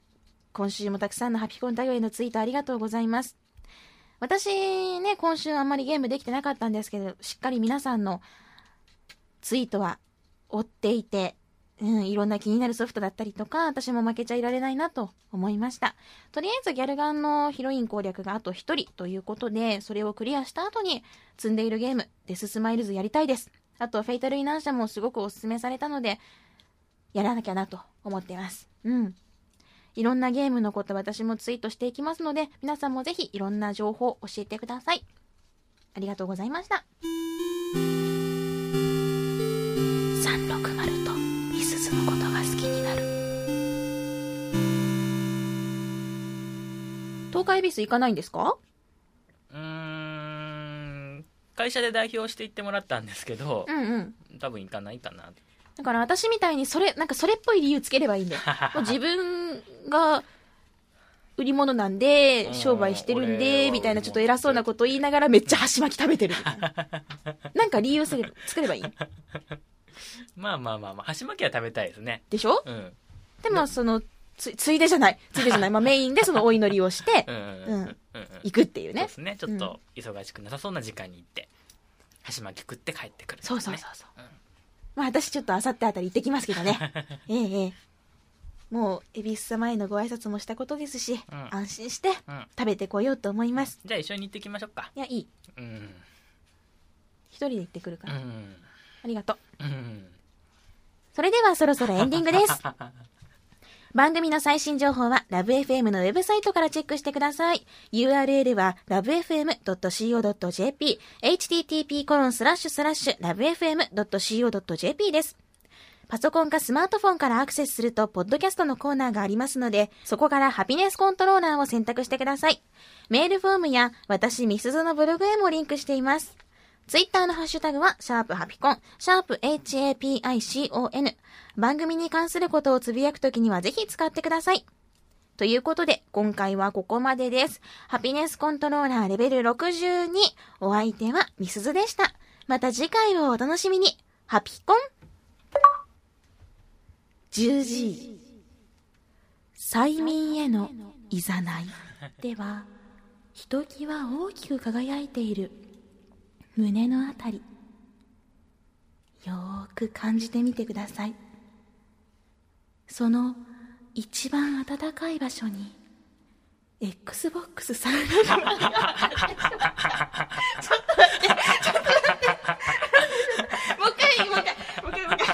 今週もたくさんのハピコンタグへのツイートありがとうございます。私ね、今週あんまりゲームできてなかったんですけど、しっかり皆さんのツイートは追っていて、うん、いろんな気になるソフトだったりとか、私も負けちゃいられないなと思いました。とりあえずギャルガンのヒロイン攻略があと1人ということで、それをクリアした後に積んでいるゲーム、デススマイルズやりたいです。あと、フェイタルイナンシャもすごくおすすめされたので、やらなきゃなと思っています。うん。いろんなゲームのこと私もツイートしていきますので、皆さんもぜひいろんな情報を教えてください。ありがとうございました。360とみすずのことが好きになる。東海ビス行かないんですか？うーん会社で代表して行ってもらったんですけどう、んうん。多分行かないかなだから私みたいにそれ、なんかそれっぽい理由つければいいんだよ。*laughs* もう自分が売り物なんで、うん商売してるん俺で、はみたいなちょっと偉そうなこと言いながらめっちゃ箸巻き食べてるな。*laughs* なんか理由すれ作ればいいまあまあまあまあ箸巻きは食べたいですねでしょ？うんでもその、つ、ついでじゃない。ついでじゃない。まあメインでそのお祈りをしてうん、行くっていうねそうで。すねちょっと忙しくなさそうな時間に行って箸巻き食って帰ってくる、そうそうそうそう。うんまあ私ちょっとあさってあたり行ってきますけどね。*laughs* ええええ。もう、恵比寿様へのご挨拶もしたことですし、うん安心してうん食べてこようと思います。じゃあ一緒に行ってきましょうかいや、いい。うん一人で行ってくるから。うんありがとう。うんそれではそろそろエンディングです。*laughs* 番組の最新情報はラブ f m のウェブサイトからチェックしてください。URL は lovefm.co.jp http コロンスラッシュスラッシュ lovefm.co.jp です。パソコンかスマートフォンからアクセスすると、ポッドキャストのコーナーがありますので、そこからハピネスコントローラーを選択してください。メールフォームや、私、ミスズのブログへもリンクしています。ツイッターのハッシュタグは、シャープハピコン、シャープ HAPICON。番組に関することをつぶやくときにはぜひ使ってください。ということで、今回はここまでです。ハピネスコントローラーレベル62。お相手はミスズでした。また次回をお楽しみに。ハピコン 10G 催眠へのいざない *laughs* ではひときわ大きく輝いている胸のあたり。よーく感じてみてください。その一番暖かい場所に XBOX さんが。ちょっと待ってちょっと待ってもう一回もう一回もう一回もう一回